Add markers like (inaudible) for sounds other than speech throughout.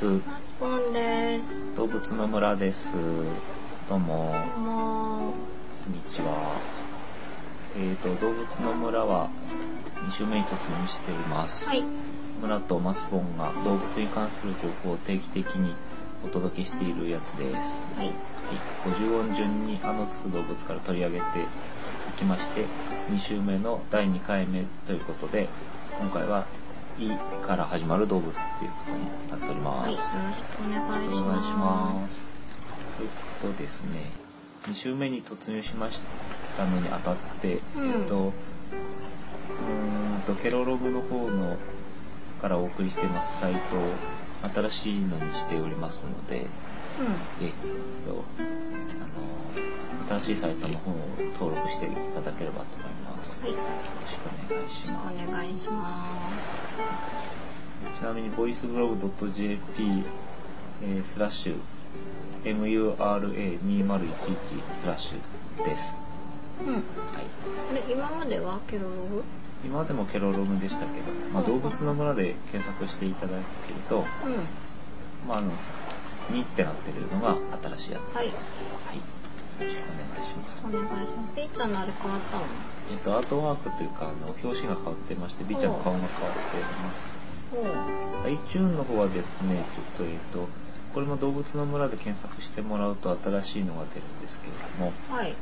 原です。マスポンです。動物の村です。どうも、どうもこんにちは。えーと、動物の村は2週目に突入しています。はい。村とマスボンが動物に関する情報を定期的にお届けしているやつです。はい。はい、50音順にあのつく動物から取り上げていきまして、2週目の第2回目ということで、今回は、いから始まる動物っていうことになっておりはい。よろます。しくお願いしお願いしま。ますす。えっとですね、2週目に突入しましたのにあたって、うんえっと、うーんと、ケロログの方のからお送りしていますサイトを新しいのにしておりますので、うえっと、あの、新しいサイトの方を登録していただければと思います。ん。はい。よよろしくお願いします。くお願いします。ちなみに、voiceblog.jp、えースラッシュ、mura2011 スラッシュです。うん。はい。これ、今まではケロログ？今までもケロログでしたけど、まあ、動物の村で検索していただけると、うん。まあ、あの、2ってなってるのが新しいやつです。はいはい。よろしくお願いします。お願いします。ピーちゃんのあれ変わったの？えっと、アートワークというか、あの、表紙が変わってまして、ビーちゃんの顔が変わっています。iTune の方はですね、ちょっと、えっと、これも動物の村で検索してもらうと新しいのが出るんですけれども、はい。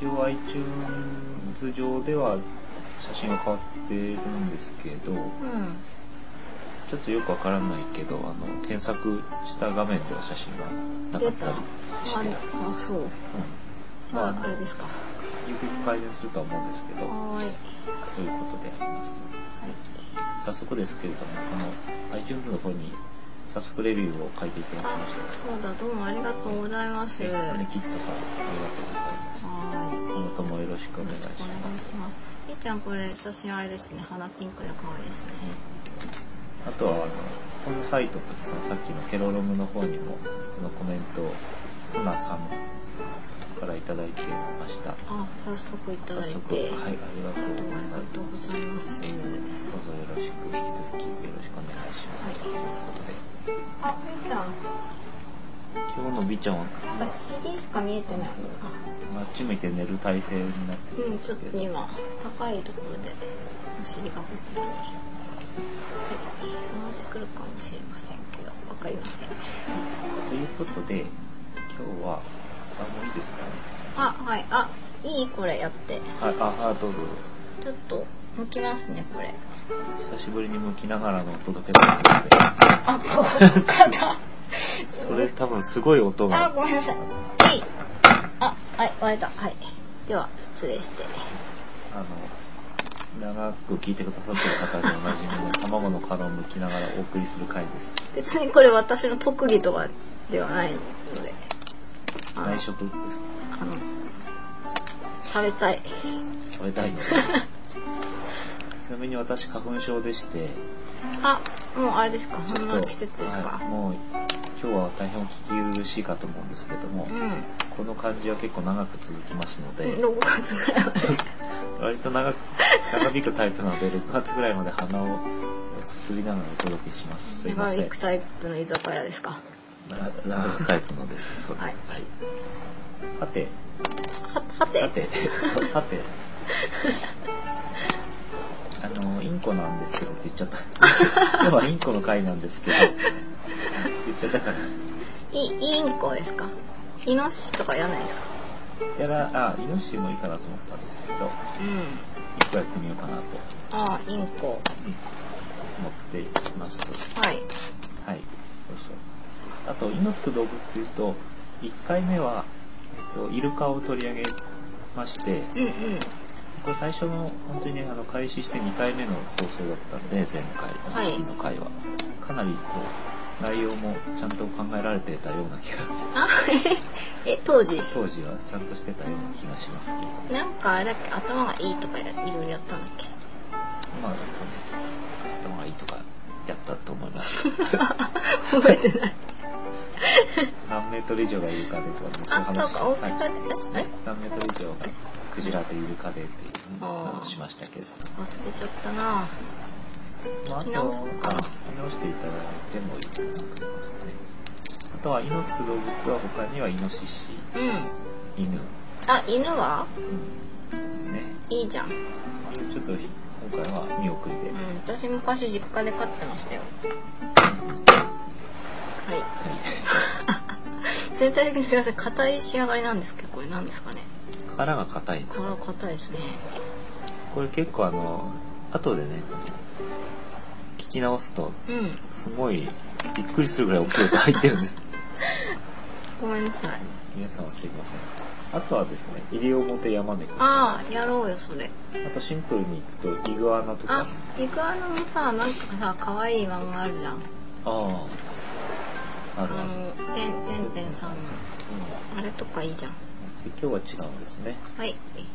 一応 iTunes 上では写真が変わってるんですけど、うん。ちょっとよくわからないけど、あの、検索した画面では写真がなか出ったたりして、うんあ、あそう。まあ、まあ、あれですか。はゆくゆく改善するとは思うんですけど。ということであります。早速ですけれども、この iTunes の方に早速レビューを書いていただきあました。、そうだ、どうもありがとうございます。キットさん、ありがとうございます。ーい。今後ともよろしくお願いします。いします。みーちゃんこれ写真あれですね。花ピンクで可愛いですね。あとは、あの、このサイトとそのさっきのケロログの方にも、このコメントを、スナさんからいただいてました。あ、早速いただいて。はい、ありがとうございありがます。とうございます。どうぞよろしく、引き続きよろしくお願いします。はいということで、あ、みーちゃん。今日の美ちゃんは、なんか CD しか見えてない。あっち向いて寝る体勢になってるうんん、ちょっと今、高いところで、お尻がこちらに。はい。そのうち来るかもしれませんけど、わかりません。ということで、今日は、あ、もういいですか？ね。あ、はい。あ、いい？これやって。はい、あ、あ、どうぞ。ちょっと、向きますね、これ。久しぶりに向きながらのお届けだったので、あ、こうかだ。それ多分すごい音あ、が、ごめんなさい。いい。あ、はい、割れた。はい。では、失礼して。あの、長く聞いてくださってる方でおなじみの卵の殻を剥きながらお送りする回です。別にこれ私の特技とかではないので。あの内職ですか？あの、食べたい。食べたいの？で。ちなみに私花粉症でして、あ、もうあれですか？ちょっとそんな季節ですか、はいもう今日は大変お聞き苦しいかと思うんですけども、うこの感じは結構長く続きますので、ん。6月ぐらい？まで。割と長く、長引くタイプなので、6月ぐらいまで鼻をすすりながらお届けします。すいません。長引くタイプの居酒屋ですか？な長くタイプのです。そうです。はい。さて、は、はて。さて、さて、(laughs) あの、インコなんですけどって言っちゃった。(laughs) 今日はインコの回なんですけど、言っちゃったから。い、インコですか？イノシシとかやらないですか？やら、あ、イノシシもいいかなと思ったんですけど、うん。インコやってみようかなと、あ、インコ。思っています。はい。はい、そうそう。あと、イのつく動物というと、1回目は、えっと、イルカを取り上げまして、うんうん。これ最初の、本当にね、あの、開始して2回目の放送だったんで、前回。はい。の回は。かなり、こう、内容もちゃんと考えられてたような気が、あ、え、当時？当時はちゃんとしてたような気がします。なんかあれだっけ頭がいいとかやいろいろやったんだっけ？まあ、そうね、頭がいいとか、やったと思います。覚えてない。何メートル以上がイルカでとかね、そういうあ、話そうか、大きさで、何メートル以上がクジラでイルカでっていうしましたけれど忘れちゃったなまあ、あと聞き直すか聞き直していただいてもいいかなと思いますね。あとは、胃のつく動物は他にはイノシシ、うん。犬、あ、犬はうん、ね。いいじゃん。うん。ちょっと今回は見送りで。はい。私昔実家で飼ってましたよ。はい。全体的にすいません。硬い仕上がりなんですけど、これ何ですかね。殻が硬いんです殻よ。硬いですね。これ結構あの、後でね、聞き直すと、うん。すごいびっくりするぐらい大きい音入ってるんです。(laughs) ごめんなさい。皆さんはすいません。あとはですね、西表山猫。ああ、やろうよ、それ。あとシンプルに行くとイグアナとかあ、イグアナもさ、なんかさ、可愛い漫画あるじゃん。ああああるある、の、てんてんてんさんの。あれとかいいじゃん。今日は違うんですね。はい。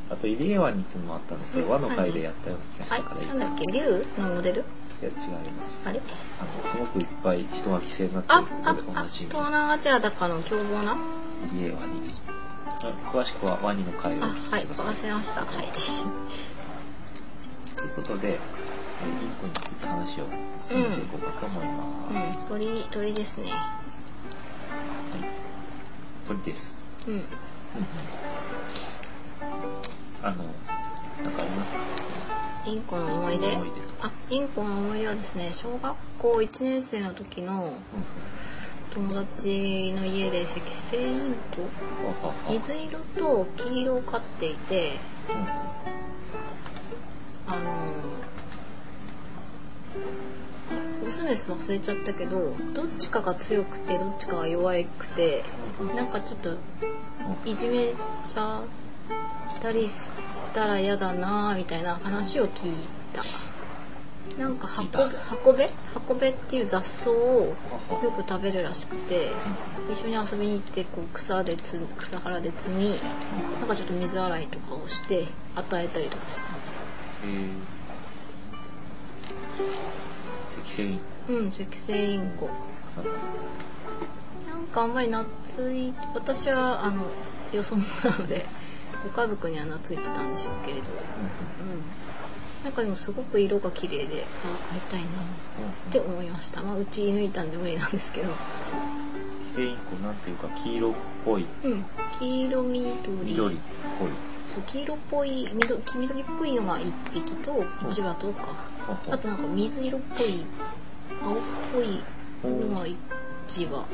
あとイリエワニっていうのもあったんですけど、うん。和の会でやったような気がしたからいいなんだっけ？竜のモデル？いや違います。あれ？あのすごくいっぱい人が犠牲になっていある、あ、ことでおあ、な。じみ東南アジアだかの凶暴な？イリエワニあ詳しくはワニの会を聞はい、きください、忘れました。はい。ということで、えーインコについて話を進めていこうかと思います、うん、鳥、鳥ですね。はい。鳥です。うん。あのなんかあります？インコの思い出？思い出。あ、インコの思い出はですね、小学校1年生の時のうん。友達の家で赤星インコ？水色と黄色を飼っていて、オス忘れちゃったけどどっちかが強くてどっちかが弱くてなんかちょっとうんいじめちゃったりしたら嫌だなぁみたいな話を聞いた。なんか聞い箱た。箱べ箱べっていう雑草をよく食べるらしくて一緒に遊びに行ってこう草でつ草原で摘みなんかちょっと水洗いとかをして与えたりとかしてましたえー、赤線うん赤星インコなんかあんまり懐い私はあのよそ者なのでご家族には懐いてたんでしょうけれど。うん。なんかでもすごく色が綺麗でああ飼いたいなって思いました。まあうち抜いたんで無理なんですけど。赤線インコなんていうか黄色っぽい。うん黄色緑。緑っぽいそう黄色っぽい緑黄緑っぽいのが1匹と1羽とか、あとなんか水色っぽい青っぽいのが1羽。こ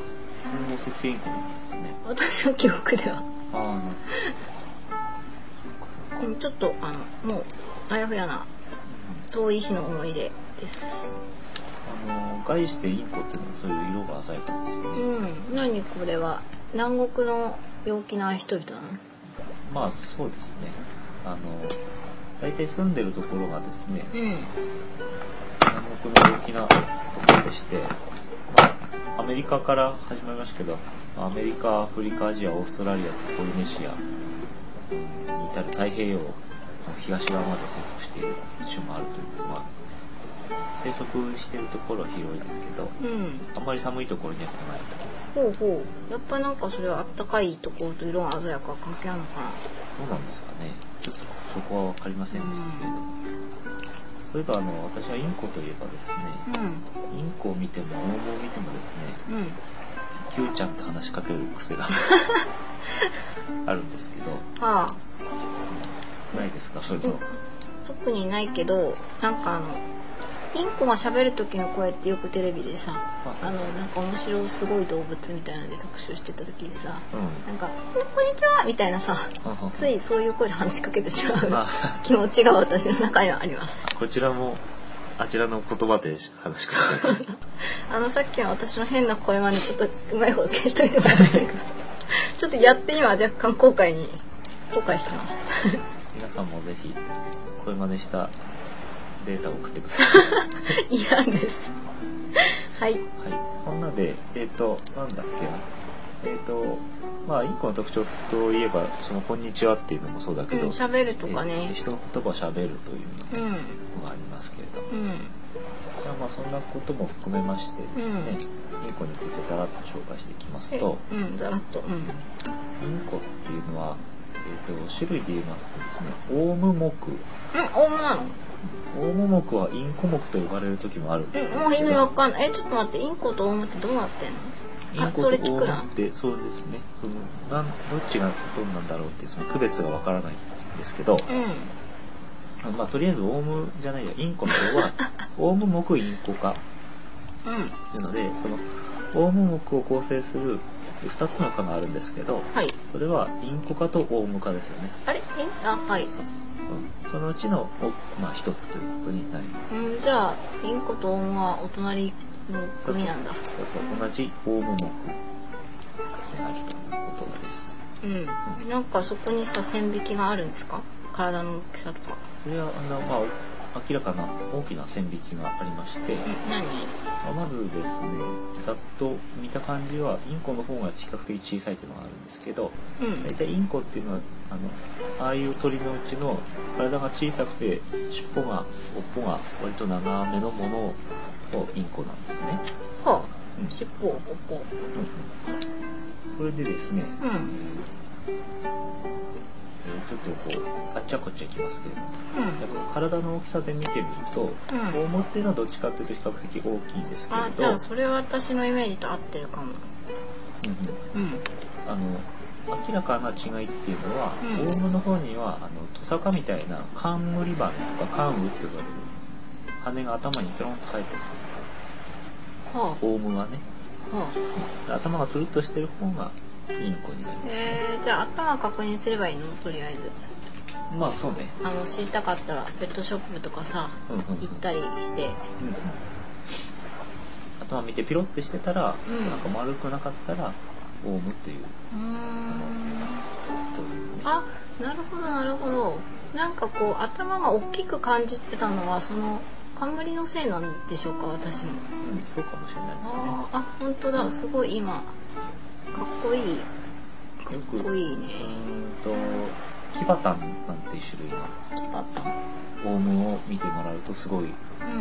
れも赤線インコなんですかね。私の記憶では。ああなるほどうんちょっとあのもうあやふやな遠い日の思い出です。あの概してインコっていうのはそういう色が鮮やかですよね、うん。何これは南国の陽気な人々なの？まあそうですね。あの大体住んでるところがですねうん。南国の陽気なところでして、まあ、アメリカから始まりましたけどアメリカアフリカアジアオーストラリアとポリネシアに至る太平洋の東側まで生息している種もあるというまあ生息しているところは広いですけどうん。あんまり寒いところには来ないとほうほう。やっぱなんかそれはあったかいところと色が鮮やかは関係あるのかな？どうなんですかね。ちょっとそこは分かりませんでしたけれどそういえばあの私はインコといえばですねインコを見てもオウムを見てもですねうん。うんキューちゃんって話しかける癖が (laughs) あるんですけど。はあ。ないですか？そういうの特にないけどなんかあのインコが喋る時の声ってよくテレビでさあのなんか面白いすごい動物みたいなので特集してた時にさうん。なんか「こんにちは」みたいなさついそういう声で話しかけてしまうあ。気持ちが私の中にはあります。こちらもあちらの言葉で話しかけて。(laughs) あのさっきの私の変な声真似ちょっとうまいこと消しといてもらって (laughs) ちょっとやって今若干後悔に後悔してます。皆さんもぜひ声真似したデータを送ってください。(laughs) 嫌です。はい。はい、そんなで、えっ、と、なんだっけな。えっ、と、まあ、インコの特徴といえば、その、こんにちはっていうのもそうだけど、うん喋るとかね。えー人の言葉を喋るといううんのがありますけれど、うん。まあまあ、そんなことも含めましてですね、インコについてざらっと紹介していきますと、うんざらっと。うん。インコっていうのは、えっ、と、種類で言いますとですね、オウム目、うんオウムなの？大桃目はインコ目と呼ばれる時もあるんです。もう意味わかんない。え、ちょっと待って、インコとオウムってどうなってんの？あ、インコとオウムっ。てそうですね。そのなんどっちがどんなんだろうっていうその区別がわからないんですけど、うん。まあとりあえずオウムじゃないやインコの方はオウム目インコ科うん。っていうのでそのオウム目を構成する2つの科があるんですけど、はい。それはインコ科とオウム科ですよね。あれ？え？あ、はい。そうそうそう。うん、そのうちのおまあ一つということになります。うん、じゃあ、インコとオウムはお隣の組なんだ。そうそう同じオウム目であるということです。うん。なんかそこにさ、線引きがあるんですか？体の大きさとか。それはあの、まあ、明らかな大きな線引きがありまして、まあまずですね、ざっと見た感じはインコの方が比較的小さいというのがあるんですけど、うん。大体インコっていうのはあのああいう鳥のうちの体が小さくて尻尾が尾っぽが割と長めのものをインコなんですね。はうんあ、尻尾、おっぽ。それでですね、うん。えーちょっとこうあっちゃこっちゃいきますけれども、うん。やっぱ体の大きさで見てみると、うんオウムっていうのはどっちかっていうと比較的大きいんですけれあ、ど、じゃあそれは私のイメージと合ってるかも。うんうんうん。あの明らかな違いっていうのは、うんオウムの方にはあのトサカみたいな冠羽とか冠羽って呼ばれる羽が頭にペロンと生えてるはオウムはねあ。はあ。頭がつるっとしてる方がインコになります、えー、じゃあ頭確認すればいいの？とりあえず。まあそうね、あの、知りたかったら、ペットショップとかさ、うんうんうん行ったりして。うんうん頭見てピロってしてたら、うんなんか丸くなかったらオウムっていう可能性ん。があなるほどなるほど。なんかこう頭が大きく感じてたのはその冠のせいなんでしょうか私も。うん、そうかもしれないですねあ本当だすごい今かっこいいかっこいいうね。ーんとキバタンなんていう種類のキバタン。オウムを見てもらうとすごいう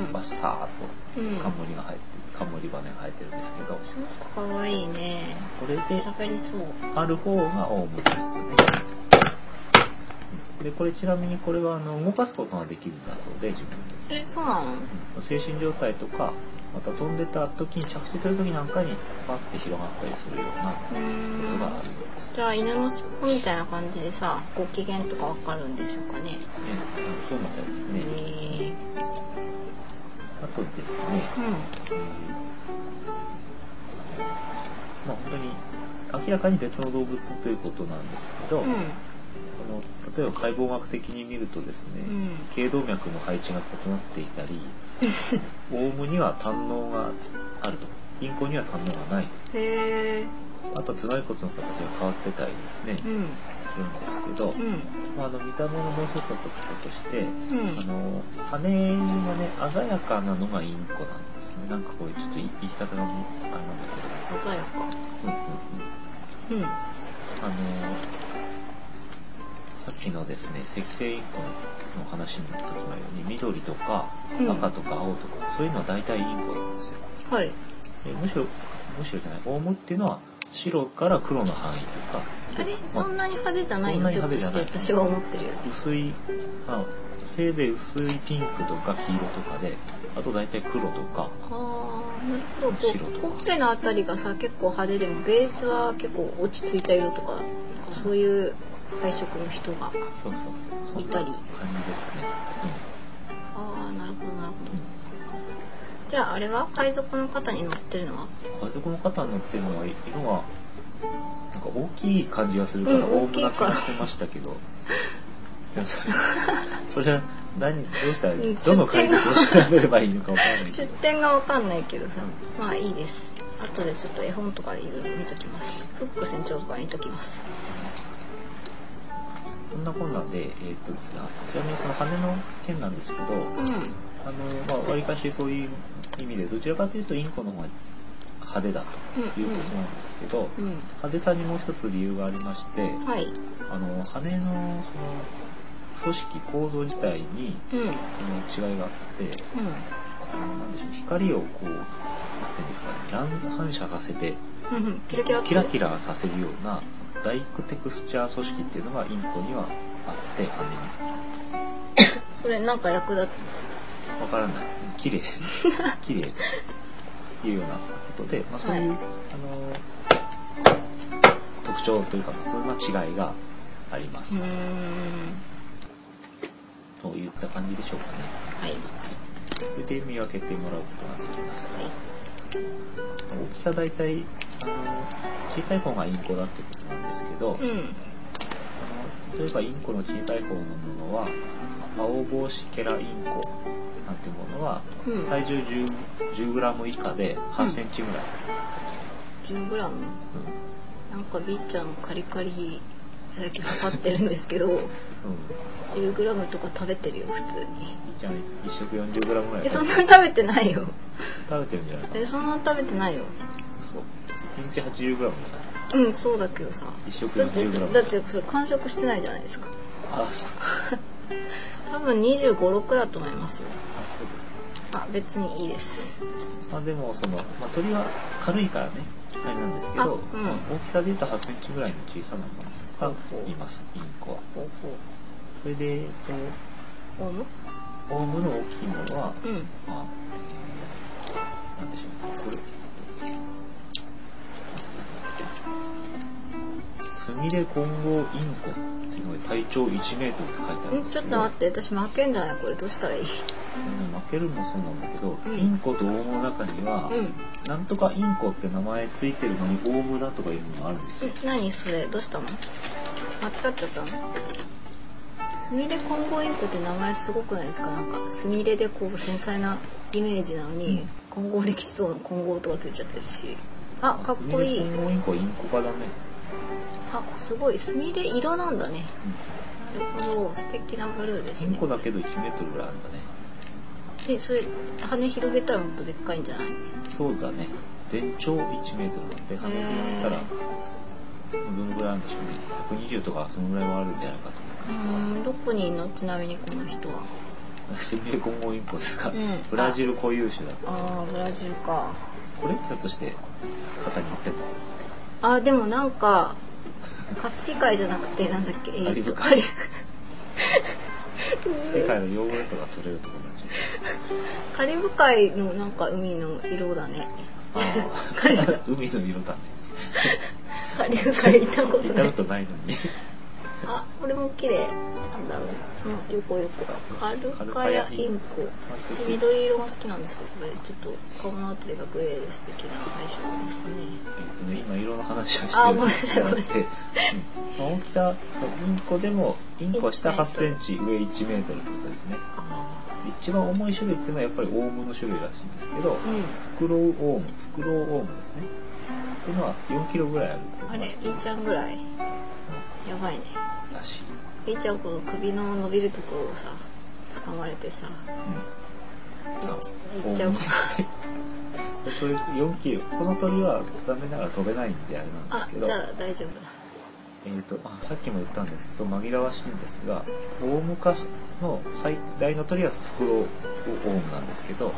ん。バッサーっとうん冠が生えて冠羽が生えてるんですけど、すごくかわいいね。これで喋りそう。ある方がオウムですね。で、これちなみにこれはあの動かすことができるんだそうで、自分で。えそうなの？うん精神状態とか、また飛んでた時に着地する時なんかにバッて広がったりするようなうことがあるんです。じゃあ犬の尻尾みたいな感じでさご機嫌とかわかるんでしょうかね？ね、そうみたいですへね。えあとですね、うん。えーまあ本当に明らかに別の動物ということなんですけど、うん。この例えば解剖学的に見るとですね、うん頸動脈の配置が異なっていたり、(laughs) オウムには胆のがあると、インコには胆のがない。あとは頭蓋骨の形が変わってたりですね、うん。するんですけど、うん。まあ、あの見た目のもう一つの特徴として、うんあの羽がね鮮やかなのがインコなんですねなんかこういうちょっと言い方があれなんだけど鮮やか。うんうんうんうん。あのきのですね赤星インコの話の時のように緑とかうん赤とか青とか、そういうのは大体インコなんですよはい。でむしろむしろじゃないオウムっていうのは白から黒の範囲とかあれ？そんなに派手じゃないの？ひょっと派手じゃないして私が思ってるより。薄い、まあ、せいぜい薄いピンクとか黄色とかであと大体黒とかああ、なるほど。こ白とかうほっぺのあたりがさ結構派手でもベースは結構落ち着いた色とかそういう配色の人が。そうそうそうそんないたり感じですね、ああ、なるほどなるほど。じゃああれは？海賊の方に乗ってるのは？うん、海賊の方に乗ってるのは色がなんか大きい感じがするから、うん大きな気がしてましたけどいやそれ (laughs) それは何どうしたらうんどの海賊を調べればいいのかわからないけ出ど典がわかんないけどさ、うまあいいです。後でちょっと絵本とかでいろいろ見ときます。フック船長とか見ときます。そんなこんなんで、えーっとですね、ちなみにその羽の件なんですけど、うあの、まあ、わりかしそういう意味で、どちらかというとインコの方が派手だということなんですけど、ん。うん。派手さにもう一つ理由がありまして、はい。あの、羽のその組織、構造自体にうん。の違いがあって、あのなんでしょう、光をこう、なんていうんですかね、乱反射させて、うんうん。キラキラキラキラさせるような大工テクスチャー組織っていうのがインコにはあって羽にそそれなんか役立つの？わからない。綺麗。(laughs) 綺麗というようなことで、まあ、そういう、はいあの、特徴というか、まあそういう違いがあります。といった感じでしょうかね。はいで見分けてもらうことができます。はい大きさ大体、あの、小さい方がインコだってことなんですけど、うんあの例えばインコの小さい方のものは、青帽子ケラインコなんてものは、うん体重 10, 10グラム以下で8センチぐらい。10グラム？なんかビッちゃんカリカリ最近測ってるんですけどうん。うん。10グラムとか食べてるよ普通にいいじゃん、1食40グラムぐらいえそんな食べてないよ食べてるんじゃない。えそんな食べてないよ。1日80グラム。じゃないうんそうだけどさ。一食だって40グラム。だってそれ完食してないじゃないですか。あ、そう。(laughs) 多分2 5 6だと思います。よあそうです。あ別にいいです。まあでもその、まあ、鳥は軽いからね。あれなんですけど、あうん。まあ大きさで言うと8センチぐらいの小さなものがいますインコは。ほうほそれで、えっうオウム？と、オウムの大きいものは、うん。まあえーなんでしょう。これスミレコンゴインコっていうので体長1メートルって書いてあるんんちょっと待って私負けんじゃない？これどうしたらいい？うん負けるもそうなんだけど、うん。インコとオウムの中には、うん。なんとかインコって名前ついてるのにオウムだとかいうのがあるんですよ。え何それ？どうしたの？間違っちゃった。のスミレコンゴインコって名前すごくないですか？なんかスミレでこう繊細なイメージなのに、うん。混合力士との混合とかついちゃってるし。あかっこいい。スミレコンゴインコはインコ科だね。あすごいスミレ色なんだねうなるほど素敵なブルーですねコだけど1メートルぐらいあるんだね。えそれ羽広げたらもっとでっかいんじゃない？そうだね。全長1メートルなんで、羽広げたら、どのぐらいあるんでしょうね。120とかそのぐらいはあるんじゃないかとうーんどこにいるの？ちなみにこの人は思う。スミレコンゴインコですか、うんブラジル固有種だった。ああブラジルかこれ？ひょっとして肩に乗ってんの？あでもなんかカスピ海じゃなくてなんだっけえーとカリブカリ世界のヨーグルトが取れるところなんじゃカリブ海のなんか海の色だね。海の色だね。カリブ海行ったこ行とない。ったことないのに。あこれも綺麗。なんだろう。その横横。カルカヤインコ。私緑色が好きなんですけどこれちょっと顔のあたりがグレーで素敵な相性ですね。えっとね、今色の話をしてある。ごめんなさい。ごめん。なさい大きさ、インコでも、インコは下8センチ、上1メートルってことですね。あ一番重い種類っていうのはやっぱりオウムの種類らしいんですけど、うん。フクロウオウム、フクロウオウムですね。っていうのは4キロぐらいあるあれリーちゃんぐらい？やばいね。らしい。リーちゃんこの首の伸びるところをさ掴まれてさうん。あいっちゃうかオウムそれ4キロ。この鳥は残念ながら飛べないんであれなんですけど、あじゃあ大丈夫だえーとあさっきも言ったんですけど紛らわしいんですが大昔の最大の鳥はフクロウオウムなんですけどう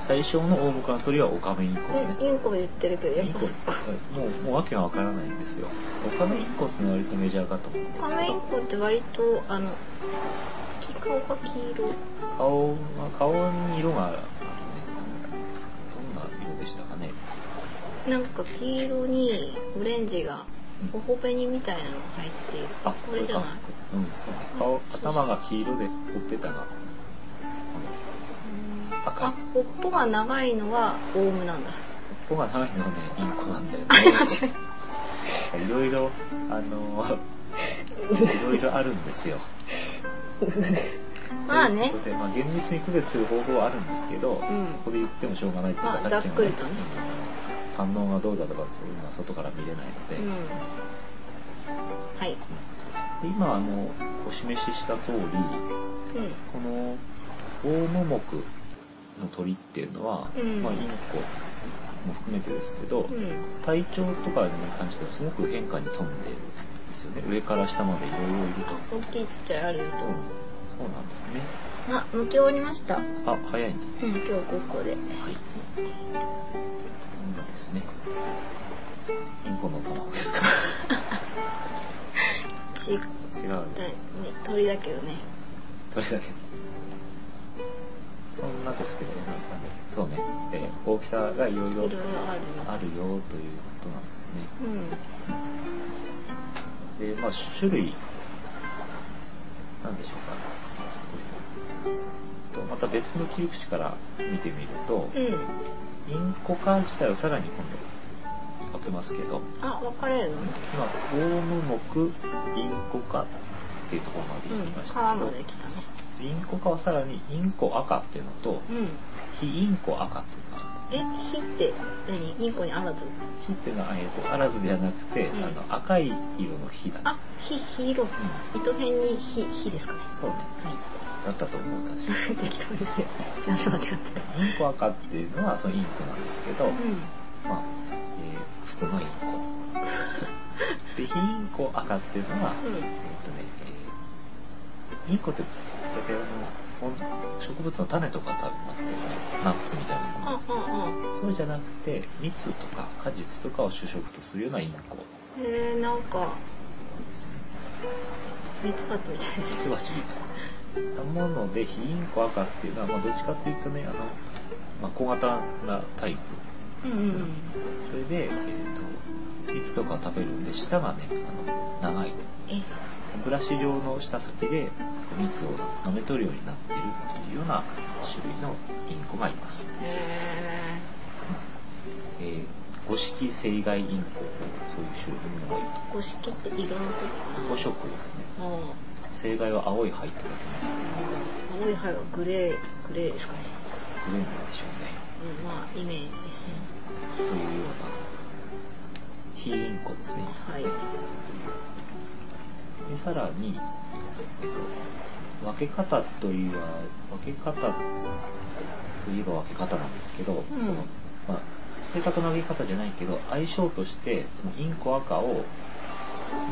最小の大昔の鳥はオカメインコ。でねん。インコ言ってるけどやっぱもうもうわけがわからないんですよ。オカメインコって割とメジャーかと思うんですカメインけどコって割とあの黄顔が黄色。顔が顔に色があるねどんな色でしたかね。なんか黄色にオレンジがうん。頬紅みたいなのが入っている。あこれじゃない？あうんそう。ね顔頭が黄色でほっぺたが赤。いあ尾っぽが長いのはオウムなんだ。ここが長いのはね、インコなんだよね。いろいろ、あの、いろいろあるんですよ。(laughs) まあね。でまあ、厳密に区別する方法はあるんですけど、ん。ここで言ってもしょうがないっていうか、まあざっくりとね反応がどうだとかそういうのは外から見れないので、うん。はい。で今あのお示しした通り、うん。このオウム目の鳥っていうのは、うん。まあ、インコも含めてですけど、うん。体調とかに関してはすごく変化に富んでいるんですよね。上から下までいろいろいると。大きいちっちゃいあると。そうなんですね。あ向き終わりました。あ早いね。うん今日ここで。はいね。インコの卵ですか。(laughs) ち違うねだね鳥だけどね。それだけ。そんなですけど、なんかね、そうね、えー大きさがいろいろあるよ。ということなんですね。うん。で、まあ、種類、なんでしょうか。ね。とまた別の切り口から見てみると、うんインコ科自体をさらに今度分けますけど、あ分かれるの？今、オウム目インコ科っていうところまでうん行きましたけど、で来たねインコ科はさらにインコ赤っていうのと、うん。非インコ赤っていうのえ火って何？インコにあらず？火っていうのは、えー、とあらずではなくて、うん。あの赤い色の火だね。あ火火色。糸辺に火火ですかね。そうね。はいだったと思う確か (laughs) 適当ですよ。すいません間違ってたにインコ赤っていうのはそのインコなんですけど、うん。まあえー普通のインコ。(laughs) で非インコ赤っていうのは、うん。えっ、とね、えーインコって大体あの植物の種とか食べますけどね。ナッツみたいなもの。そうじゃなくて蜜とか果実とかを主食とするようなインコ。へえなんかミツバチみたいです。ミツバチみたいなもので非インコ赤っていうのは、まあ、どっちかっていうとねあの、まあ、小型なタイプ。うんうんそれで、えー、と蜜とかを食べるんで舌がねあの長い。えブラシ状の舌先で蜜を舐め取るようになっているというような種類のインコがいます。へえー、五色性外インコそういう種類のものがいるえ五色って色のことかな。5色ですね。あ性外は青い灰って書きます。あ青い灰はグレーグレーですかねグレーなんでしょうね。うんまあイメージですというような非インコですね。はいでさらに、えっと、分け方といえば分け方といえば分け方なんですけど、うんそのまあ、正確な分け方じゃないけど相性としてそのインコ赤を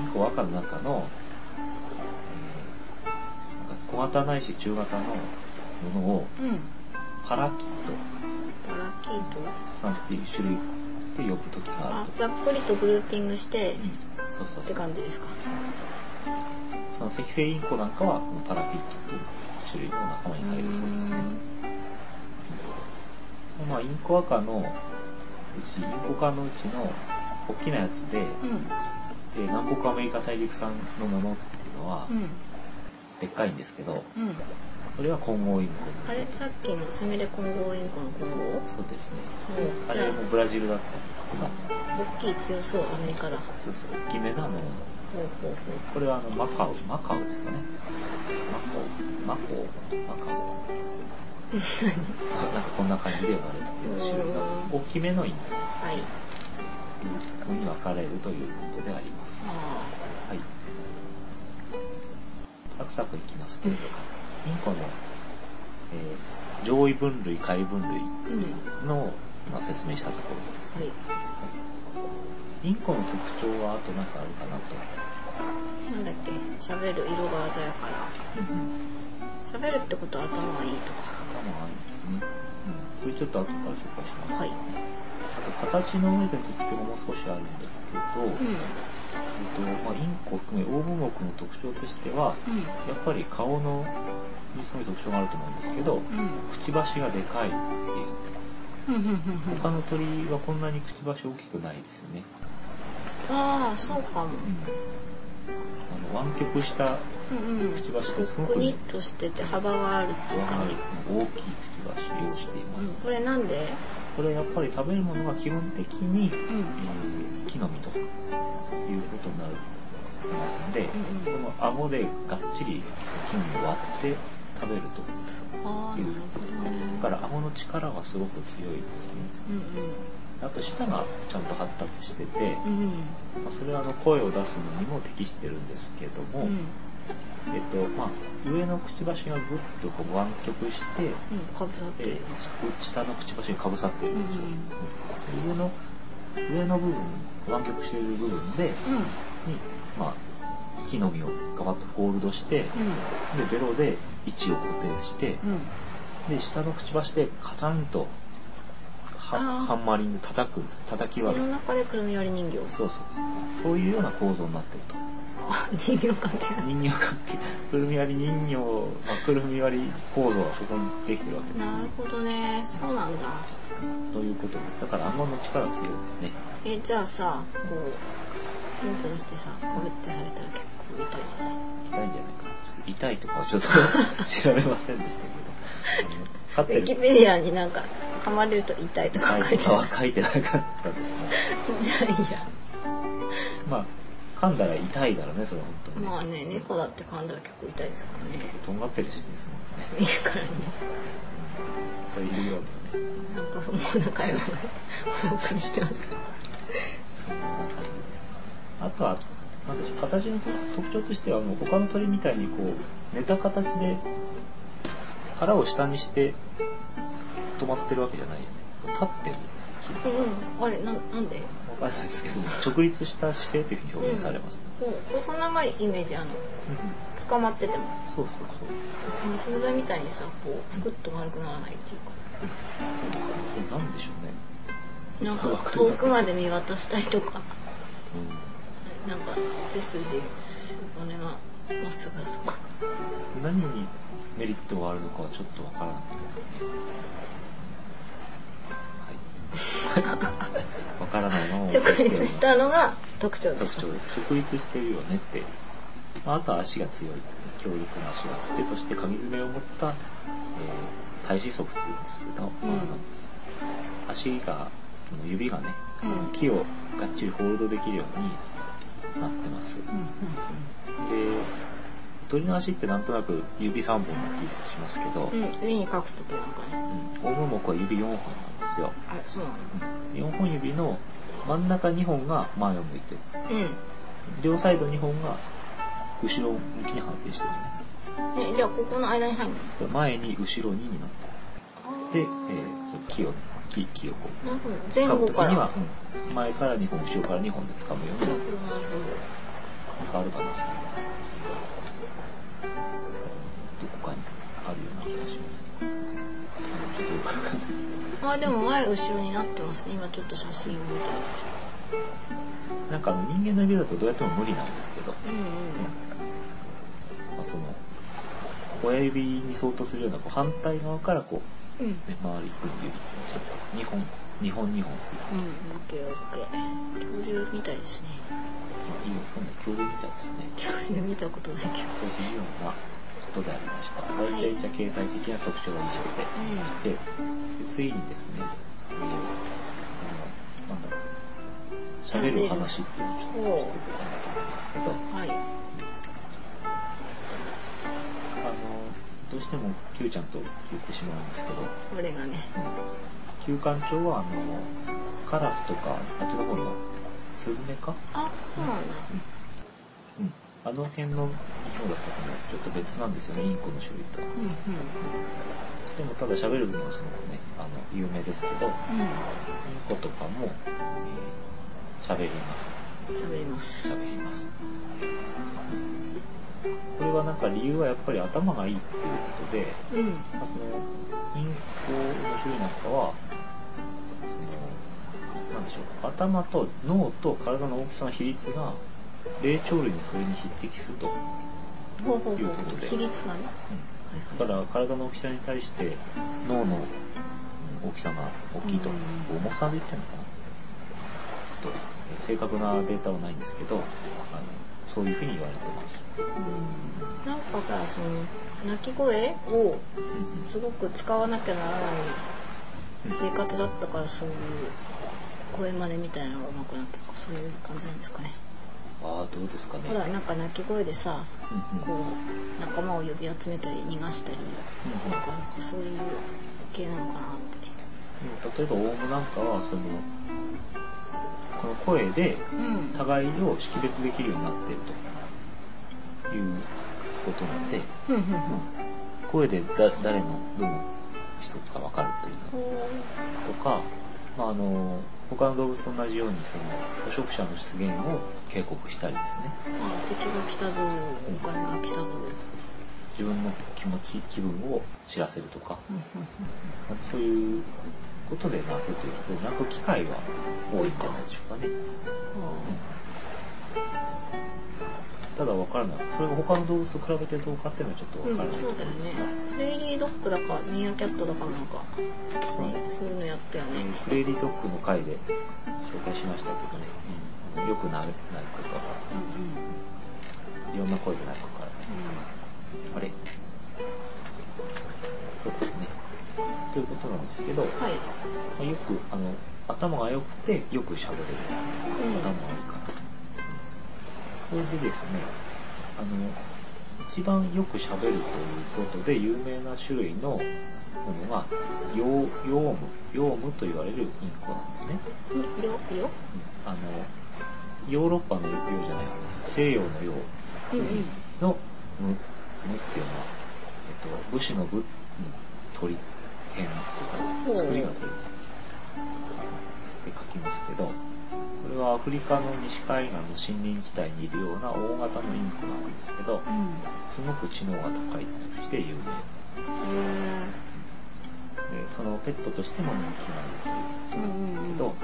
インコ赤の中の、小型ないし中型のものをうん。パラキッパラキート？トなんていう種類で呼ぶ時があある。と。ざっくりとグルーピングしてうん。そうそうって感じですか？その赤星インコなんかはパラキットという種類の仲間に入るそうですね。まあ、インコ赤のうち、インコ科のうちの大きなやつで、うん。で南北アメリカ大陸産のものっていうのはうんでっかいんですけど、うん。それは混合インコです、あれ？さっきのスミレ混合インコの混合そうですね。うん。あれもブラジルだったんですけど、あ大きい強そうアメリカだほそうそう、大きめなもの。うほうほこれはあのマカオ、マカオですかね。マカオ、マコオ、マカオ。う (laughs) なんかこんな感じで呼ばれている種類の大きめのインコ。はい。に分かれるということであります。サクサクいきますけれど、インコの、えー上位分類、下位分類の、まあ、説明したところです。はいインコの特徴はあと何かあるかなと。なんだっけ？喋る色が鮮やかな喋るってことは頭がいいとか頭がいいですね。うん。それちょっと後から紹介します。はいあと、形の上で特徴も少しあるんですけど、うんえっとまあ、インコを含めオオブモクの特徴としては、うん。やっぱり顔のにすごい特徴があると思うんですけど、うん。くちばしがでかいっていう。うんうんうんうん。他の鳥はこんなにくちばし大きくないですよね。ああそうかも。あの湾曲したうんうん。くちばしですごくくにっとしてて幅があるっていう輪がある感じ大きいくちばしをしています。うん。これなんで？これやっぱり食べるものが基本的に、うん。えー木の実ということになりますので、うんうん。この顎でがっちり木の実を割って食べると。ああなるほどね。だから顎の力がすごく強いですね。うん。あと舌がちゃんと発達してて、うんうん。まあ、それはあの声を出すのにも適してるんですけども、うんえっとまあ、上のくちばしがぐっとこう湾曲して、うんかぶさってえるー下のくちばしにかぶさってるんですよ。うんで上の上の部分湾曲している部分で、にまあ、木の実をガバッとホールドして、でベロで位置を固定して、うん。うんで下のくちばしでカツンとハンマリング叩くんです。叩きそ割る。の中でくるみ割り人形。そうそうそう。そういうような構造になってると。あ人形関係。人形関係。くるみ割り人形、まあ、くるみ割り構造がそこにできてるわけですなるほどね。そうなんだ。ということです。だから顎の力強いですね。えじゃあさこうツンツンしてさこうってされたら結構痛いんじゃない？痛いんじゃないかな。痛いとかはちょっと調べませんでしたけどウィキペディアになんか噛まれると痛いとか書いてなかったですね。る (laughs) じゃあいいや。まあ噛んだら痛いだろうねそれは本当にまあね猫だって噛んだら結構痛いですからね。とんがってるしですもんね。見るからねというようなね。なんか不毛な会話をお送りしてますからそんな感じです。あとはなんでしょう形の特徴としてはもう他の鳥みたいにこう寝た形で腹を下にして止まってるわけじゃないよね。立ってる。うん。あれななんで？わかんないですけど直立した姿勢というふうに表現されますね、こう細長いイメージあの捕まってても。そうそうそう。マスズベみたいにさこうふくっと丸くならないっていうか。そうなんでしょうね。なんか遠くまで見渡したりとか。うなんか背筋背骨がまっすぐだとかん何にメリットがあるのかはちょっとわからない (laughs) わからないままお送り直立したのが特徴です。特徴です。直立してるよねって。まああとは足が強い。強力な足があってそして紙爪を持った、えー、体子足っていうんですけど、うん。あの足が指がね、うん。木をがっちりホールドできるようになってます、うんうん。で鳥の足ってなんとなく指3本な気しますけど、うんに描くときなんかね。うん、は指4本なんですよ、あそうなの。4本指の真ん中2本が前を向いてる。うん。両サイド2本が後ろ向きに反転してるね。えじゃあここの間に入るの？前に後ろにになってる。で、えー、その木をね木木をこう。前掴む後から。時には、うん。前から2本後ろから2本で掴むようになってるなんかあるかな (laughs) あでも前後ろになってますね。今ちょっと写真を見てるんですけなんか人間の指だとどうやっても無理なんですけど、どうんうん。まあ、その親指に相当するようなこう反対側からこう、うん。ね、回り込む指ちょっと2本2本2本ついてうん、オッケーオッケー。恐竜みたいですね。いいよ。そんな恐竜みたいですね。恐竜見たことないけど。というようなことでありました。大はい。体じゃあ形態的な特徴は以上で、でで次にですね、えーあのなんだろう喋る話っていうのをちょっとしていこうかなと思うんですけど。はい。あのどうしても Q ちゃんと言ってしまうんですけど、これがね。休館長はあのカラスとかあっちの方のスズメか、あ、そうなんだ。うん。うん、あの辺の生き物だったと思いますちょっと別なんですよねインコの種類とはうんでもただ喋る分にはそのねあの有名ですけどインうん。うん。コとかもえー喋、ります喋ります。喋りますこれはなんか理由はやっぱり頭がいいっていうことで、うん。まあ、そのインコの種類なんかはそのなんでしょう頭と脳と体の大きさの比率が霊長類のそれに匹敵すると、ほうほいうことで。比率がね。だから体の大きさに対して脳のうん大きさが大きいと、うん。重さで言ってるのかな？とえ正確なデータはないんですけどあのそういうふうに言われてます、うん。なんかさ、その鳴き声をすごく使わなきゃならない生活だったからそういう声真似みたいなのが上手くなったとかそういう感じなんですかね。ああどうですかねほらなんか鳴き声でさ、うんうんこう仲間を呼び集めたり逃がしたり、うんうんなんかなんかそういう系なのかなって。例えばオウムなんかはそのこの声でうん。互いを識別できるようになっているということなんで、うんうんうん。声でだ誰のどの人か分かるというほのとか、まあ、あの他の動物と同じようにその捕食者の出現を警告したりですねうあ敵が来たぞ、お金が来たぞ。自分の気持ち気分を知らせるとか、うんそういうことで泣くということで泣く機会は多いんじゃないでしょうかね。うんただわからない。それが他の動物と比べてどうかっていうのはちょっとわうん、からないそうだよね。プレーリードッグだか、ミーアキャットだかなんか、ね、そういうのやったよね。えープレーリードッグの回で紹介しましたけどね、うんよくなる泣くとか、うんうん。いろんな声で泣くからね。あれ？そうですね。ということなんですけど、うん。はい。まあよく、あの、頭が良くてよく喋れるうん頭が悪い方。それでですね、あの、一番よく喋るということで有名な種類のものが、ヨウヨウム、ヨウムと言われるインコなんですね。うんよ、よあの、ヨーロッパのヨウじゃない、西洋のヨウ。の無、無っていうのは、えっと、武士の武に鳥編というか、作りが鳥って書きますけど、フリカの西海岸の森林地帯にいるような大型のインコなんですけど、うん。すごく知能が高いとして有名。へでそのペットとしても人気があるということなんですけど、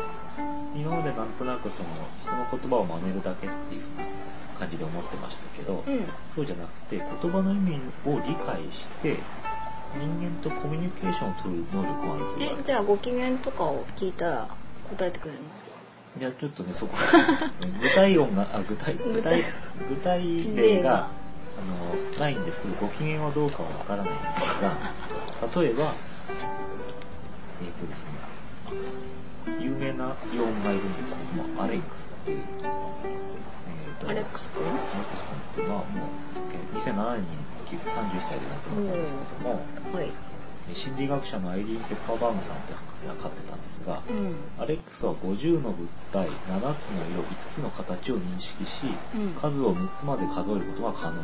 今までなんとなくその人の言葉を真似るだけっていう感じで思ってましたけど、え。うん。そうじゃなくて言葉の意味を理解して人間とコミュニケーションを取る能力があると言われえ、てじゃあご機嫌とかを聞いたら答えてくれるの？いやちょっとねそこ (laughs) 具体音があ具体具体具体例があのないんですけどご機嫌はどうかはわからないんですが例えばえっ、とですね有名な用語がいるんですけどもアレックスっていう、えーとアレックス君？アレックス君っていうのはもうえー2007年に31歳で亡くなったんですけども、はい。えー心理学者のアイリーン・ペッパーバームさんって博士が飼ってたんですが、うん。アレックスは50の物体、7つの色、5つの形を認識し、うん数を6つまで数えることが可能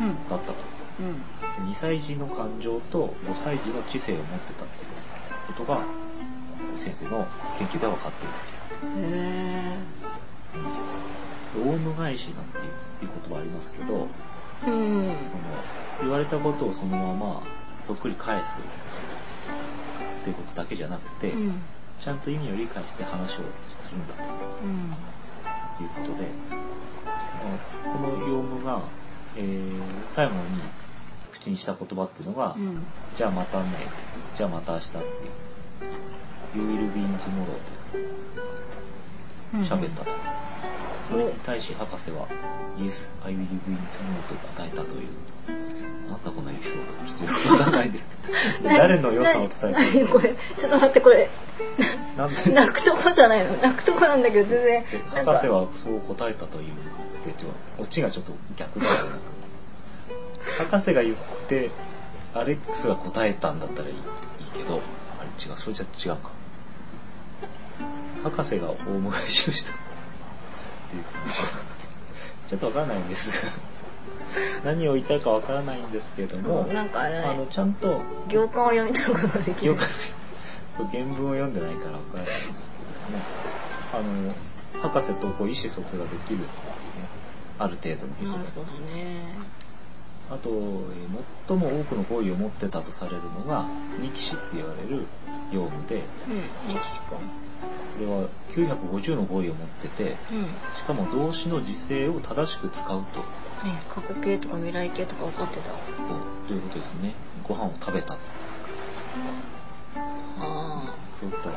うん。だったと。うん。2歳児の感情と5歳児の知性を持ってたっていうことが、先生の研究では分かっている。へでオウム返しなんていう言葉ありますけど、え。うん。その言われたことをそのままそっくり返すっていうことだけじゃなくて、うん。ちゃんと意味を理解して話をするんだと。うん。ということで、このヨウムが、えー最後に口にした言葉っていうのが、うん。じゃあまたね、じゃあまた明日っていう、You will be in tomorrow うん。と喋ったと。それに対し博士は、Yes, I will be in tomorrow と答えたという。なんだこのエピソード。ちょっとよくわかんないんです。けど。誰の良さを伝えてる何？これ。ちょっと待ってこれ。なんで？泣くとこじゃないの？泣くとこなんだけど全然。博士はそう答えたというでちょこっちがちょっと逆だよね。博士が言ってアレックスが答えたんだったらいいいいけどあれ違うそれじゃ違うか。博士が大しをしたっていう。ちょっとわからないんです。何を言いたいかわからないんですけれども、うんなんかねあのちゃんと行間を読み取ることができる。原文を読んでないからわからないです。けどね。あの、博士とこう意思疎通ができる、ね、ある程度のことで。なるほどね。あと、えー最も多くの語彙を持ってたとされるのが、ニキシって言われる用務で、うんメキシコこれは950の語彙を持ってて、うんねしかも動詞の時制を正しく使うと、過去形とか未来形とか分かってたということですね。ご飯を食べた。あそういった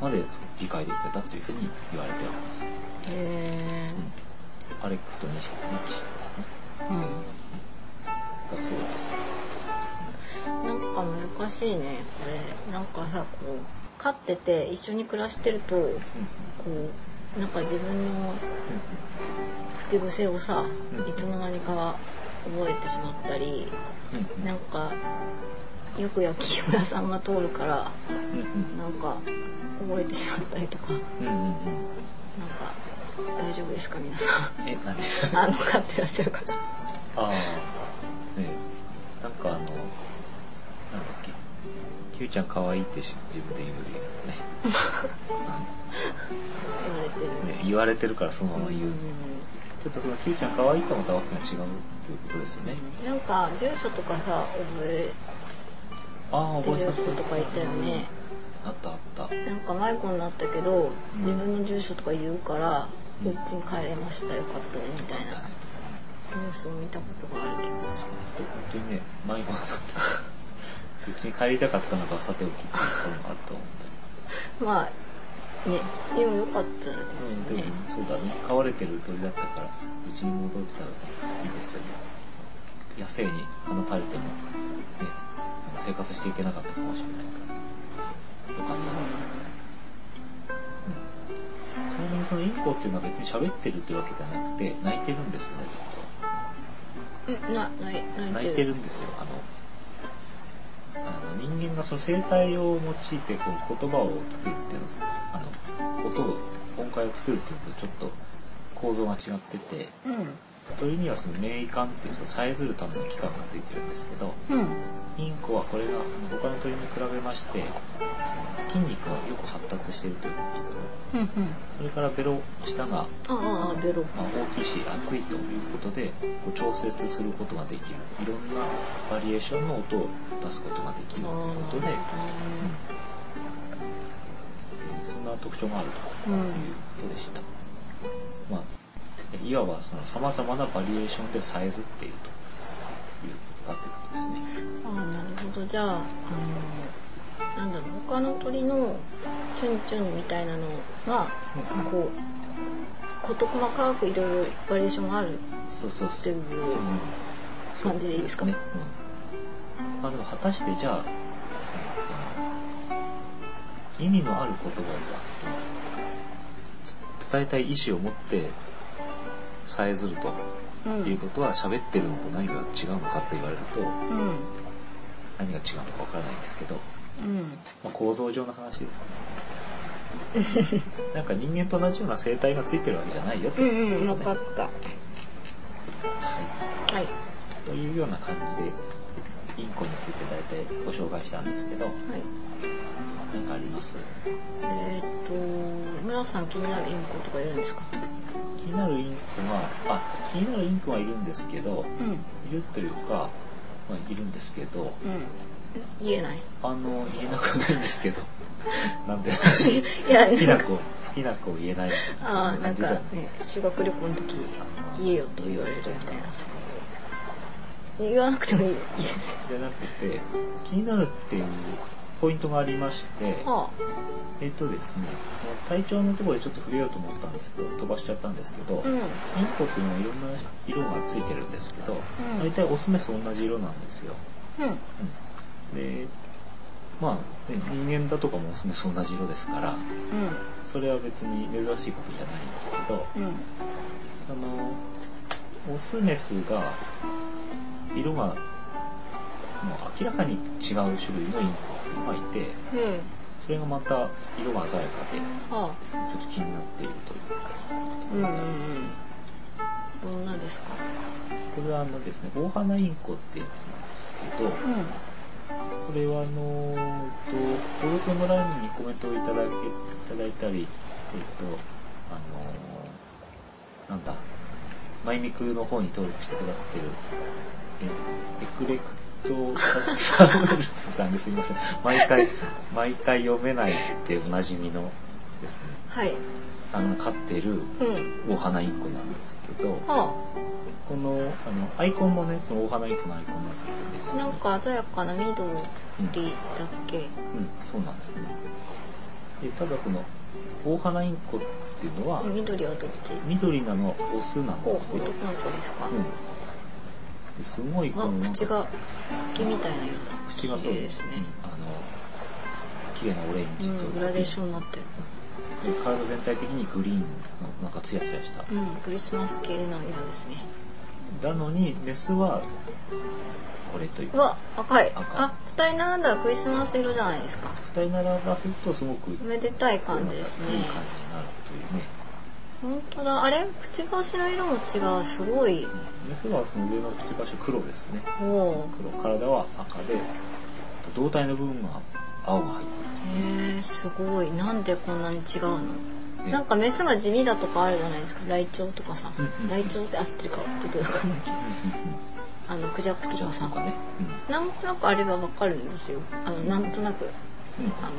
まで理解できてたというふうに言われてるんです。あへえアレックスとニキシですね。うんだそうです。なんか難しいねこれなんかさこう飼ってて一緒に暮らしてるとこうなんか自分の口癖をさうん。いつの間にか覚えてしまったりなんかよく焼き芋屋さんが通るからなんか覚えてしまったりとか。なんか大丈夫ですか皆さん？え、何？ですかあの飼ってらっしゃる方。ああ、ねえなんかあの、なんだっけ、キューちゃん可愛いってし自分で言うやつね。言われてる。ね言われてるからそのまま言う。うん。ちょっとそのキュウちゃん可愛いとまたわけが違うということですよね。なんか住所とかさ覚えああ、覚えさせ子とかいたよね。あったあった。なんか迷子になったけどうん。自分の住所とか言うからうん。こっちに帰れましたよかったねみたいな。ニュースを見たことがある気がする。本当にね、迷子だった。うちに帰りたかったのかさておきっていうところもあると思うんだまあねでもよかったですねうん、でもそうだね。飼われてる鳥だったから、うちに戻ってたらいいですよね。野生に放たれても、ね、生活していけなかったかもしれないから。よかったなと。うん。ちなみにそのインコっていうのは別に喋ってるってわけじゃなくて、泣いてるんですね、ずっと。泣いてるんですよ。あの、あの人間がその生態を用いてこう言葉を作るっていうのあの、音を、音階を作るっていうのとちょっと構造が違ってて、うん。鳥にはその鳴管っていうそのさえずるための器官がついてるんですけど、うん。インコはこれが他の鳥に比べまして、筋肉がよく発達しているということうんうん。と、それからベロ下があベロ。まあ、大きいし厚いということでこう調節することができる。いろんなバリエーションの音を出すことができるということで、うんそんな特徴があるということでした、まあ、いわばその様々なバリエーションでさえずっているということだということですね。ああなるほど。じゃああのなんだろう。他の鳥のチュンチュンみたいなのがうんこう事細かくいろいろバリエーションがあるそうそうそう、っていううん感じでいいですか？ね、うん。まあ、でも果たしてじゃあ意味のある言葉をさ伝えたい意思を持ってさえずるとうん。いうことは喋ってるのと何が違うのかって言われるとうん。何が違うのかわからないんですけど、うん。まあ、構造上の話ですね。(laughs) なんか人間と同じような生態がついてるわけじゃないよってうんいううんことね、分かった。はい。はい。というような感じでインコについて大体ご紹介したんですけどはい。何かあります？えーっと村さん気になるインコとかいるんですか？気になるインコがあ気になるインコはいるんですけどうん。いるというか、まあ、いるんですけどうん。言えない。あの言えなくないんですけど (laughs) なんで好きな子好きな子を言えないああなんかね修学旅行の時言えよと言われるみたいな言わなくてもいい。ですよじゃなくて気になるっていうポイントがありましてはえっとですね体調のところでちょっと触れようと思ったんですけど飛ばしちゃったんですけど、あうん。インコっていうのはいろんな色がついてるんですけど、ん。大体オスメス同じ色なんですよ。うん。うん。で、まあ、ね人間だとかもオスメス同じ色ですから、それは別に珍しいことじゃないんですけど、あの、オスメスが色がもう明らかに違う種類のインコっていうのがいて、それがまた色が鮮やかで、はあちょっと気になっているという。うんうんうん。どんなですか？これはあのですね、大花インコってやつなんですけど、うこれはあの、えっと、動物の村にコメントをいただけ、いただいたり、えっと、あの、なんだ、マイミクの方に登録してくださってる、え、エクレクトサウルスさんですいません。毎回、毎回読めないっておなじみのですね、はい。あの、飼ってるうん。大花インコなんですけど、はこの、あの、アイコンもね、その大花インコのアイコンになんですよ、ね。あなんか鮮やかな緑だっけ？うん、そうなんですね。で、ただこの、大花インコっていうのは、緑はどっち？緑なのはオスなんですよ。男の子ですか、うん。ですごいこあの口が茎みたいな色だ口がそうですね、うん。あの、綺麗なオレンジと、うん、グラデーションになってる。で体全体的にグリーンのなんかツヤツヤした。うんクリスマス系の色ですねなのに、メスは、これという。うわ赤い。赤。あ二人並んだらクリスマス色じゃないですか。二人並ばせるとすごく、おめでたい感じですね。いい感じになるというね。本当だ。あれ？くちばしの色も違う。すごい。メスはその上のくちばし黒ですね。おお黒。体は赤で胴体の部分が青が入っている。へえすごい。なんでこんなに違うの？なんかメスが地味だとかあるじゃないですか。ライチョウとかさ、うんうん。ライチョウって合ってるかちょっとわかんないけど。うんうん。うんあのクジャクとかさ。あとかね。なんとなくあればわかるんですよ。あのなんとなく。うん。うんあの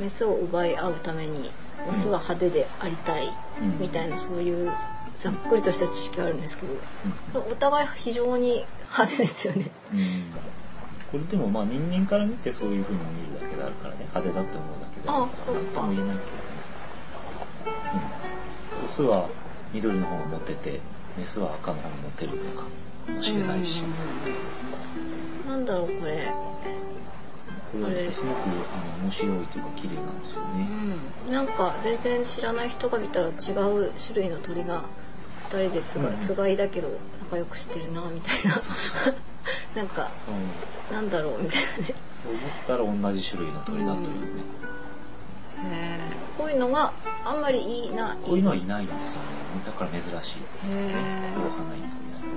メスを奪い合うためにオスは派手でありたいうんみたいなそういうざっくりとした知識はあるんですけど。うんお互い非常に派手ですよね。うん。これでもまあ人間から見てそういう風に見るだけであるからね。派手だって思うだけでああなんとも言えないけどね、うん、オスは緑の方が持っててメスは赤の方が持ってるのかもしれないし、うん。なんだろうこれ。これはすごくあの面白いというか綺麗なんですよね、うん、なんか全然知らない人が見たら違う種類の鳥が2人でつがうん。つがいだけど仲良くしてるなみたいな。(laughs) なんかうん。なんだろうみたいなね。と思ったら同じ種類の鳥だというね、へーこういうのがあんまりいいなこういうのはいないんですよね。だから珍しいですねへー大花インコですね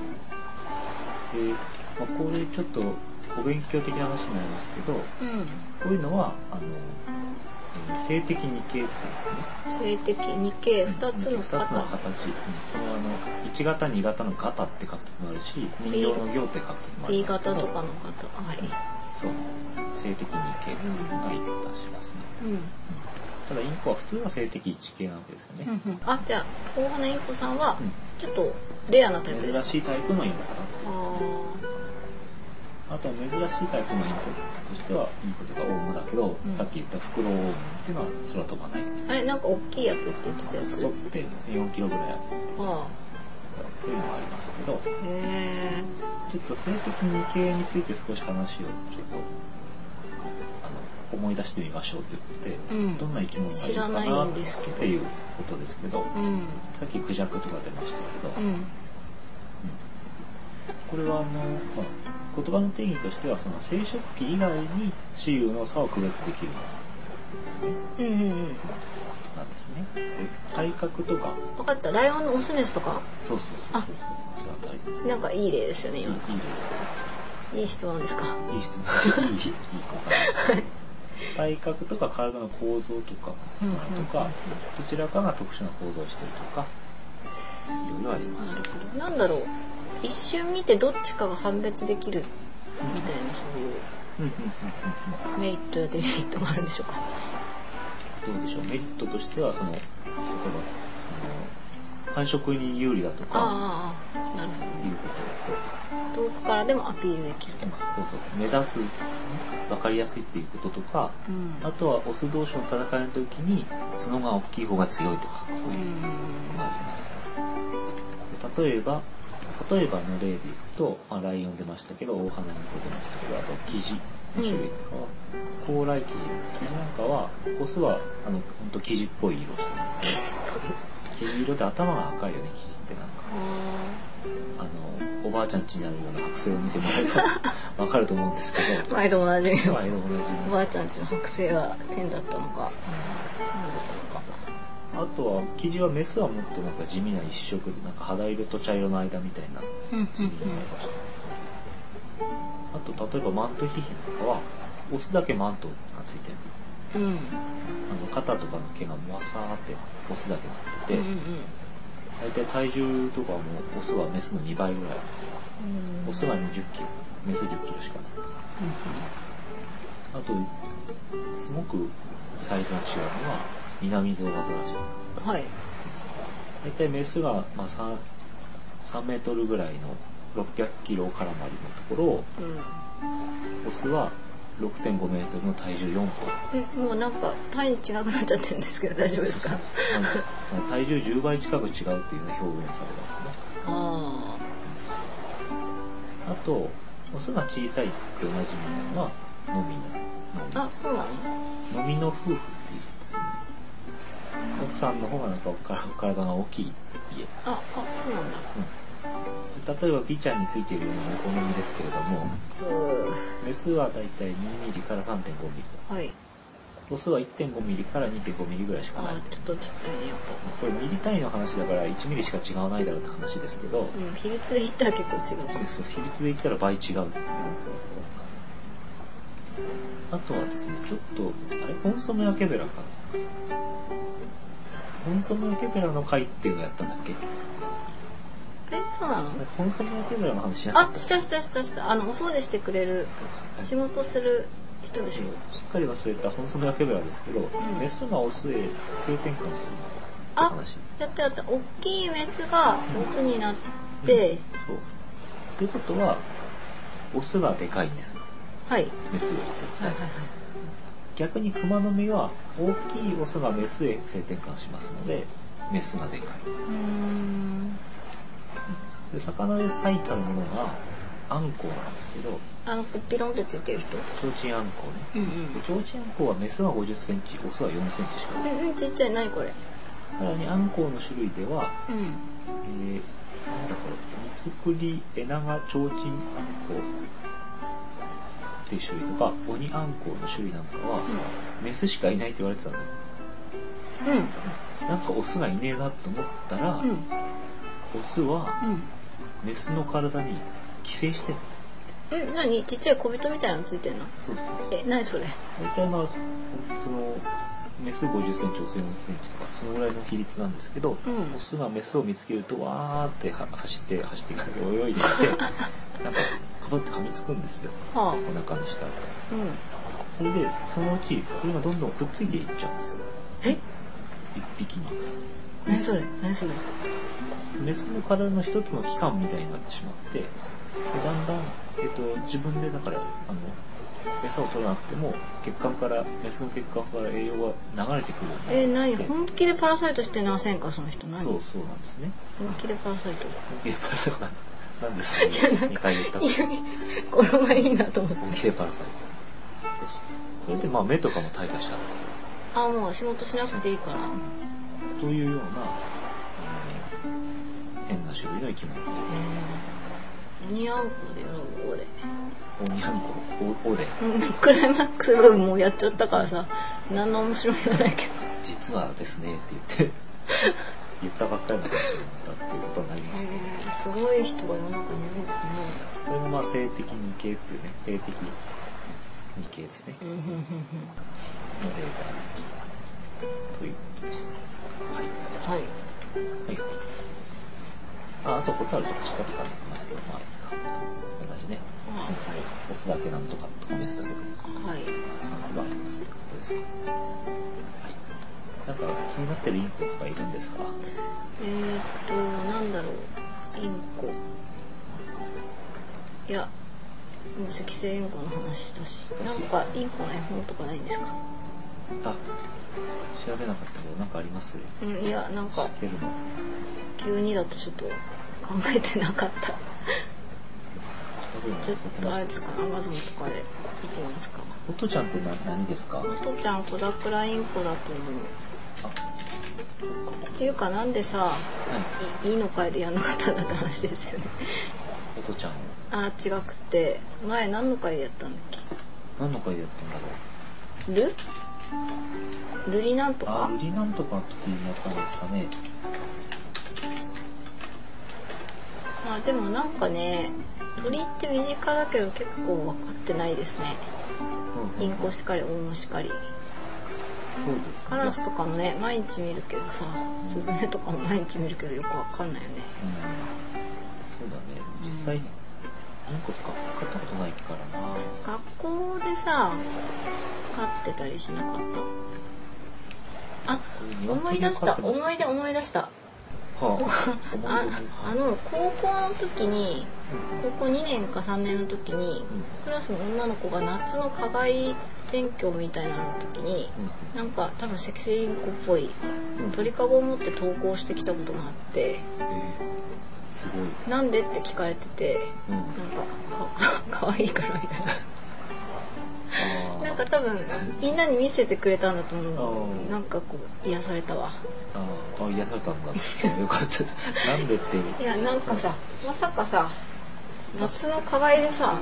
で、まあ、これちょっとお勉強的な話になりますけどうん。こういうのはあの、えー性的二形ですね。性的二形2つの二つの型形、うんこのあの1型2型の型って書く時もあるし人形の行って書く時もあり B 型とかの型。はい。そう。性的二形っていうような言い方しますね、うんただインコは普通は性的一形なわけですよね、うんうん。あじゃあ大花インコさんはうん。ちょっとレアなタイプですか？珍しいタイプのインコだなああとは珍しいタイプのインコとしては、インコとかオウムだけど、うん。さっき言ったフクロウオウムっていうのは空飛ばない。ーあれ？なんか大きいやつって言ってたやつ？太って4キロぐらいあって、あそういうのがありますけど、ちょっと性的二形について少し話をちょっと、思い出してみましょうということで、うん。どんな生き物がいるかないなんですけどっていうことですけど、えうんさっきクジャクとか出ましたけど、うん。これはあの、まあ、言葉の定義としてはその生殖器以外に雌雄の差を区別できるですね。うんうんうん。なんですね。で体格とか、分かった。ライオンのオスメスとか？そうそうそうそう、それあたりですね。なんかいい例ですよね。いいいい今いい質問ですか？いい質問、いいいい答えでした。ね。体格とか体の構造とか、うん。うんとか、どちらかが特殊な構造をしているとか、いろいろあります。なんだろう。一瞬見てどっちかが判別できるみたいなそういう。メリットやデメリットがあるんでしょうか。どうでしょう。メリットとしてはその例えば繁殖に有利だとかああなるいうことほど遠くからでもアピールできるととか。そうそう目立つ分かりやすいっていうこととかうん。あとはオス同士の戦いの時に角が大きい方が強いとかこういうのがありますで例えば例えばの例でいくと、まあ、ライオン出ましたけど大花にこ出ましたけどあとキジの種類とかは、高麗キジキジなんかはオスはあの本当キジっぽい色をしてますねキジ色で頭が赤いよねキジってなんかああのおばあちゃん家にあるような剥製を見てもらえば (laughs) わかると思うんですけど。ー毎度おなじみの毎度同じおばあちゃんちの剥製は天だったのか。何だったのか。あとは生地はメスはもっとなんか地味な一色でなんか肌色と茶色の間みたいなうんうん地味な色がしてますね。あと例えばマントヒヒなんかはオスだけマントがついてる。うん肩とかの毛がもわさーってオスだけなってて、うんうん。大体体重とかもオスはメスの2倍ぐらい。うん。オスが2 0キロ。メス1 0キロしかない。あとすごくサイズが違うのは南ゾウアザラシうん。はい。大体メスが、まあ、3, 3メートルぐらいの600キロ絡まりのところをうん。オスは6.5メートルの体重4トンえもうなんか単位違くなっちゃってるんですけど大丈夫ですか？まあ体重10倍近く違うっていうような表現されますね。ああとオスが小さいっておなじみなのはノミああそうなの？ノミの夫婦っていう奥さんの方がなんかお体が大きい家。ああそうなんだ。うん、例えばビちゃんについているようなお好みですけれどもうメスはだいたい2ミリから3.5ミリーはい。オスは1.5ミリから2.5ミリぐらいしかないあちょっとちっちゃいねやっこれミリ単位の話だから1ミリしか違わないだろうって話ですけど、ぱうん比率で言ったら結構違う。そう比率で言ったら倍違う、あとはですねちょっとあれ？コンソメアケベラか。なコンソメ焼けベラの会っていうのやったんだっけ？えそうなの？コンソメ焼けベラの話しなかあったしたしたしたした。あのお掃除してくれるはい仕事する人でしょ？すっかり忘れたコンソメ焼けベラですけど、ん。メスがオスへ性転換するあ話。やったやった。大きいメスがオスになって、そう。ということは、オスがでかいんです。はい。メスより絶対。はいはいはい。逆にクマノミは大きいオスがメスへ性転換しますので、メスがでかい。うーんで魚で最たるものがアンコウなんですけど、あのピロンってついてる人？チョウチンアンコウね。うんうん。でチョウチンアンコウはメスは50センチ、オスは4センチしかない。うんうんちっちゃい。何これ？さらにアンコウの種類では、うん。えー、なんだこれ、ミツクリエナガチョウチンアンコウっていう種類とか、オニアンコウの種類なんかは、メスしかいないって言われてたんだよ。うん。なんかオスがいねえなって思ったら、うんうん。オスはうんメスの体に寄生してる。え何？ちっちゃい小人みたいなのついてんの？そうそう。え何それ？大体まあ、その、メス50センチ、オス4センチとか、そのぐらいの比率なんですけど、うんオスがメスを見つけると、わーっては走って、走って泳いでいって、(laughs) なんか、かぶって噛みつくんですよ。はあお腹の下とか。うんそれで、そのうち、それがどんどんくっついていっちゃうんですよ。え？一匹に。何それ？何それ？メスの体の一つの器官みたいになってしまって、でだんだん、えっと、自分でだから、あの、餌を取らなくても、血管から、メスの血管から栄養が流れてくるようえになって何？本気でパラサイトしてませんか？その人何？そうそうなんですね。本気でパラサイト？本気でパラサイトなんでそれ2回言ったか。いや語呂がいいなと思って本気でパラサイト。そうそう。それでまあ目とかも退化しちゃうわけです。あもう仕事しなくていいからというような、あの変な種類の生き物。えー、オニアンコでやろう俺オニャンコ、オオで？うんクライマックス部もうやっちゃったからさ何の面白みもないけど実はですねって言って、言ったばっかりの話をしたっていうことになりますけど、えー、すごい人が世の中にいるんですねこれもまあ性的二系っていうね、性的二系ですね。の例がありました。ということです。はい。はい。はい。あ、あとホタルとかシカとかありますけど、まあ。同じね。あはいオスだけなんとかとかメスだけとか、はい。その差がありますってことですか。はい。なんか気になってるインコとかい。るんですかえー、っとなんだろうインコい。やもう赤星インコの話したしなんかインコの絵本とかない。んですかあ、調べなかったけど、なんかあります？うんいやなんか知ってるの？急にだとちょっと考えてなかった。ちょっとあれですか？アマゾンとかで見てみますか？おとちゃんってな何ですか？おとちゃん小桜インコだと思う。あ、っていうかなんでさはい。いいいのかいでやんなかったんだって話ですよね。おとちゃんを。あ違くて。前何の回でやったんだっけ？何の回でやったんだろう？ル？ルリなんとあ、か売りなんとかの時にやったんですかね。まあでもなんかね鳥って身近だけど結構分かってないですねうんうんインコしかりオウムしかりそうですね。カラスとかもね毎日見るけどさスズメとかも毎日見るけどよく分かんないよねうん。そうだね。実際、インコとか。飼ったことないからな。学校でさ飼ってたりしなかった？あ思い出した。思い出思い出した。はあ、ああの高校の時にうん。高校2年か3年の時にクラスの女の子が夏の課外勉強みたいなのの時にうん。なんか多分赤星インコっぽいうん。鳥かごを持って登校してきたことがあってえーすごい。なんでって聞かれててうん。なんかかかわいいからみたいな。なんか多分みんなに見せてくれたんだと思うなんかこう癒されたわあーあ、癒されたんだ。よかった。(laughs) なんでって。いやなんかさまさかさ夏の課外でさ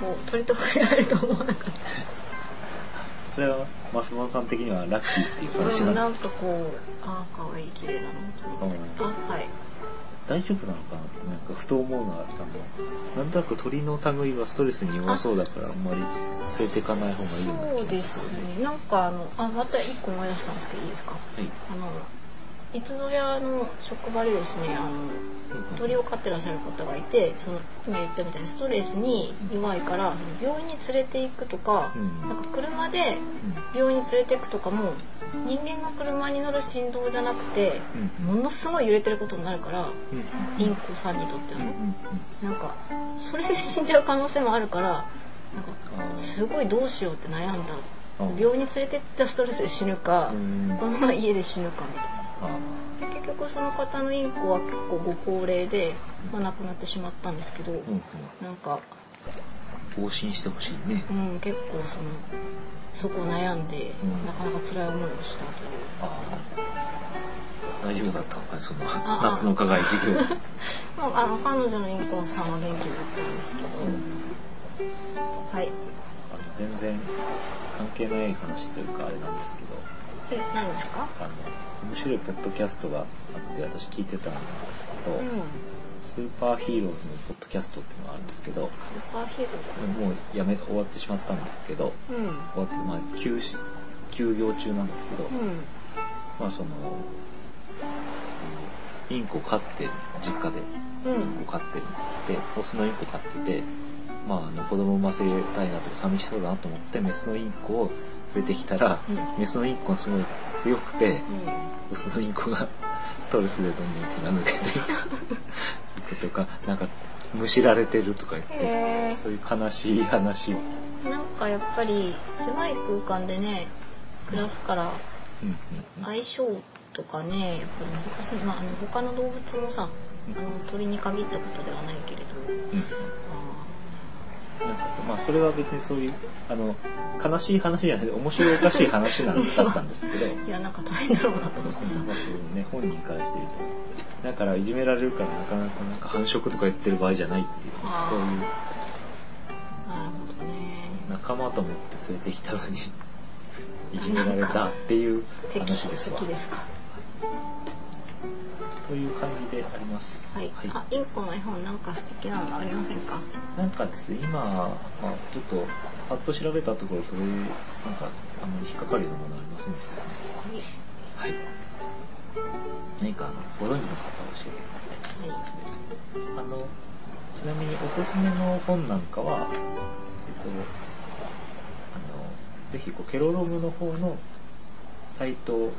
こう鳥と触れられると思わなかったそれは、松本さん的にはラッキーっていう話うん、なですなんんかこうああ可愛い綺麗だなと思ってうんあはい大丈夫なのかなってなんかふと思うのはあのなんとなく鳥の類はストレスに弱そうだからあんまり連れていかない方がいいような気がそうでするね。なんかあのあまた一個思い出したんですけどいいですか？はい。あのいつぞやの職場でですねあの鳥を飼ってらっしゃる方がいてその今言ったみたいにストレスに弱いからその病院に連れて行くとか、うん。なんか車で病院に連れて行くとかも人間が車に乗る振動じゃなくてうん。ものすごい揺れてることになるからうん。インコさんにとってはなんかそれで死んじゃう可能性もあるからなんかすごいどうしようって悩んだ。病院に連れてったストレスで死ぬかうん。このまま家で死ぬかみたいな。あで結局その方のインコは結構ご高齢で、まあ、亡くなってしまったんですけど、ーうん。なんか、うん往診してほしいね。うん、結構そのそこを悩んで、うん。なかなか辛い思いをしたという。ああ。大丈夫だったのかねその夏の課外授業。(laughs) まあ、あの彼女のインコさんは元気だったんですけど、はい。あの全然関係ない話というかあれなんですけどえ、何ですか？あの面白いポッドキャストがあって私聞いてたんですけど、うん。スーパーヒーローズのポッドキャストっていうのがあるんですけどスーパーヒーローズ？もうやめ終わってしまったんですけどうん。終わってまあ休止休業中なんですけど、うん。まあそのインコ飼ってる実家でうん。インコ飼ってるでオスのインコ飼っててまああの子供産ませたいなとか寂しそうだなと思ってメスのインコを連れてきたら、うん。メスのインコがすごい強くて、うん。オスのインコが (laughs) ストレスでどんどん気が抜けていくとかなんかむしられてるとか言ってへそういう悲しい話なんかやっぱり狭い空間でね、暮らすから、相性とかねやっぱり難しい、まあ、あの他の動物もさあの鳥に限ったことではないけれどうん。あなんかそまあそれは別にそういうあの悲しい話じゃなくて面白おかしい話なんだったんですけど。ー (laughs) いやなんか大変だろうなと思ってさまあそうね本人からしてみるとだからいじめられるからなかなかなんか繁殖とか言ってる場合じゃないっていう。そういう仲間と思って連れてきたのにいじめられたっていう敵話ですわ。敵ですか？という感じであります。はい、あインコの絵本なんか素敵なのありませんか？なんかですね今、まあ、ちょっとパッと調べたところそれなんかあんまり引っかかるようなものありませんでしたね。はい。はい。何かあのご存知の方は教えてください。はい。あのちなみにおすすめの本なんかは、えっと、あのぜひこうケロログの方のサイトに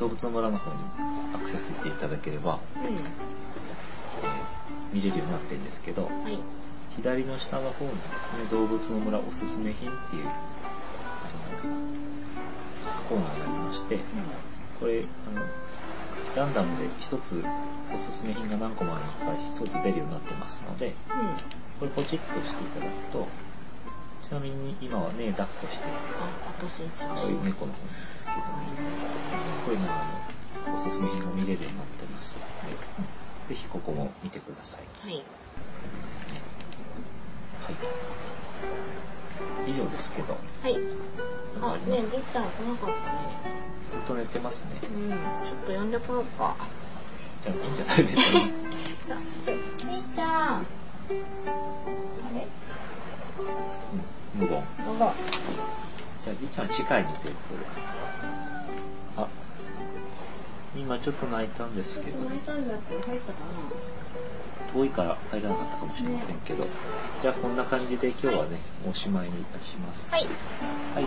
動物の村の方にアクセスしていただければ、うえー見れるようになってるんですけどんはい。左の下の方にですね動物の村おすすめ品っていうコーナーがありましてこれあのランダムで一つおすすめ品が何個もある中から一つ出るようになってますのでうん。うんこれポチッとしていただくとちなみに今はね抱っこしてる。あ私一応可愛い猫の方ですけどこういうのがおすすめ品が見れるようになってます。ぜひここも見てください。はい。はいですね。はい。以上ですけど。はい。あねりっちゃん来なかったね。ずっと寝てますね。うんちょっと呼んでこようか。じゃあいいんじゃないですか？ねりっちゃん。あれ？うん無言。どうぞじゃありっちゃんは次回にということであ今ちょっと泣いたんですけど。泣いたんだって入ったか遠いから入らなかったかもしれませんけど。じゃあこんな感じで今日はねおしまいにいたします。なはい。はい、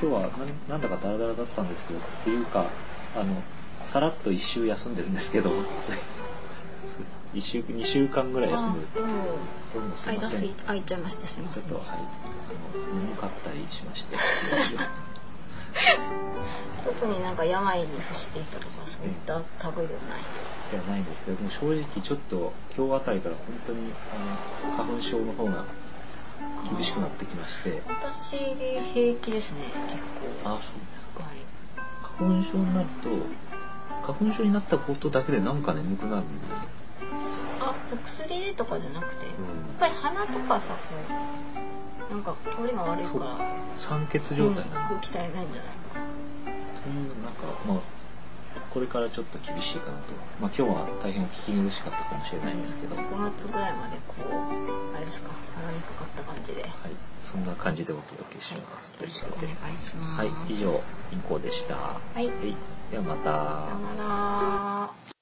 今日はなんなんだかダラダラだったんですけどっていうかあのさらっと1週休んでるんですけど (laughs) 1週2週間ぐらい休ん。でるあどうもすいません間すい空いちゃいましてすいませんちょっとはいあの眠かったりしまして特になんか病に伏していたとかそういった類ではないではないんですけども正直ちょっと今日あたりから本当にあの花粉症の方が厳しくなってきまして私平気ですね結構あそうですかはい花粉症になると花粉症になったことだけでなんか眠くなるんで、あ薬でとかじゃなくてやっうんぱり鼻とかさこうなんか通りが悪いから酸欠状態なんでうん空気体ないんじゃない？かそういうなんかまあこれからちょっと厳しいかなと。まあ今日は大変お聞き苦しかったかもしれないんですけど。は6月ぐらいまでこうあれですか鼻にかかった感じで。はい。そんな感じでお届けします。はい、よろしくお願いします。はい、以上、インコでした。はい。はい、ではまた。さよなら。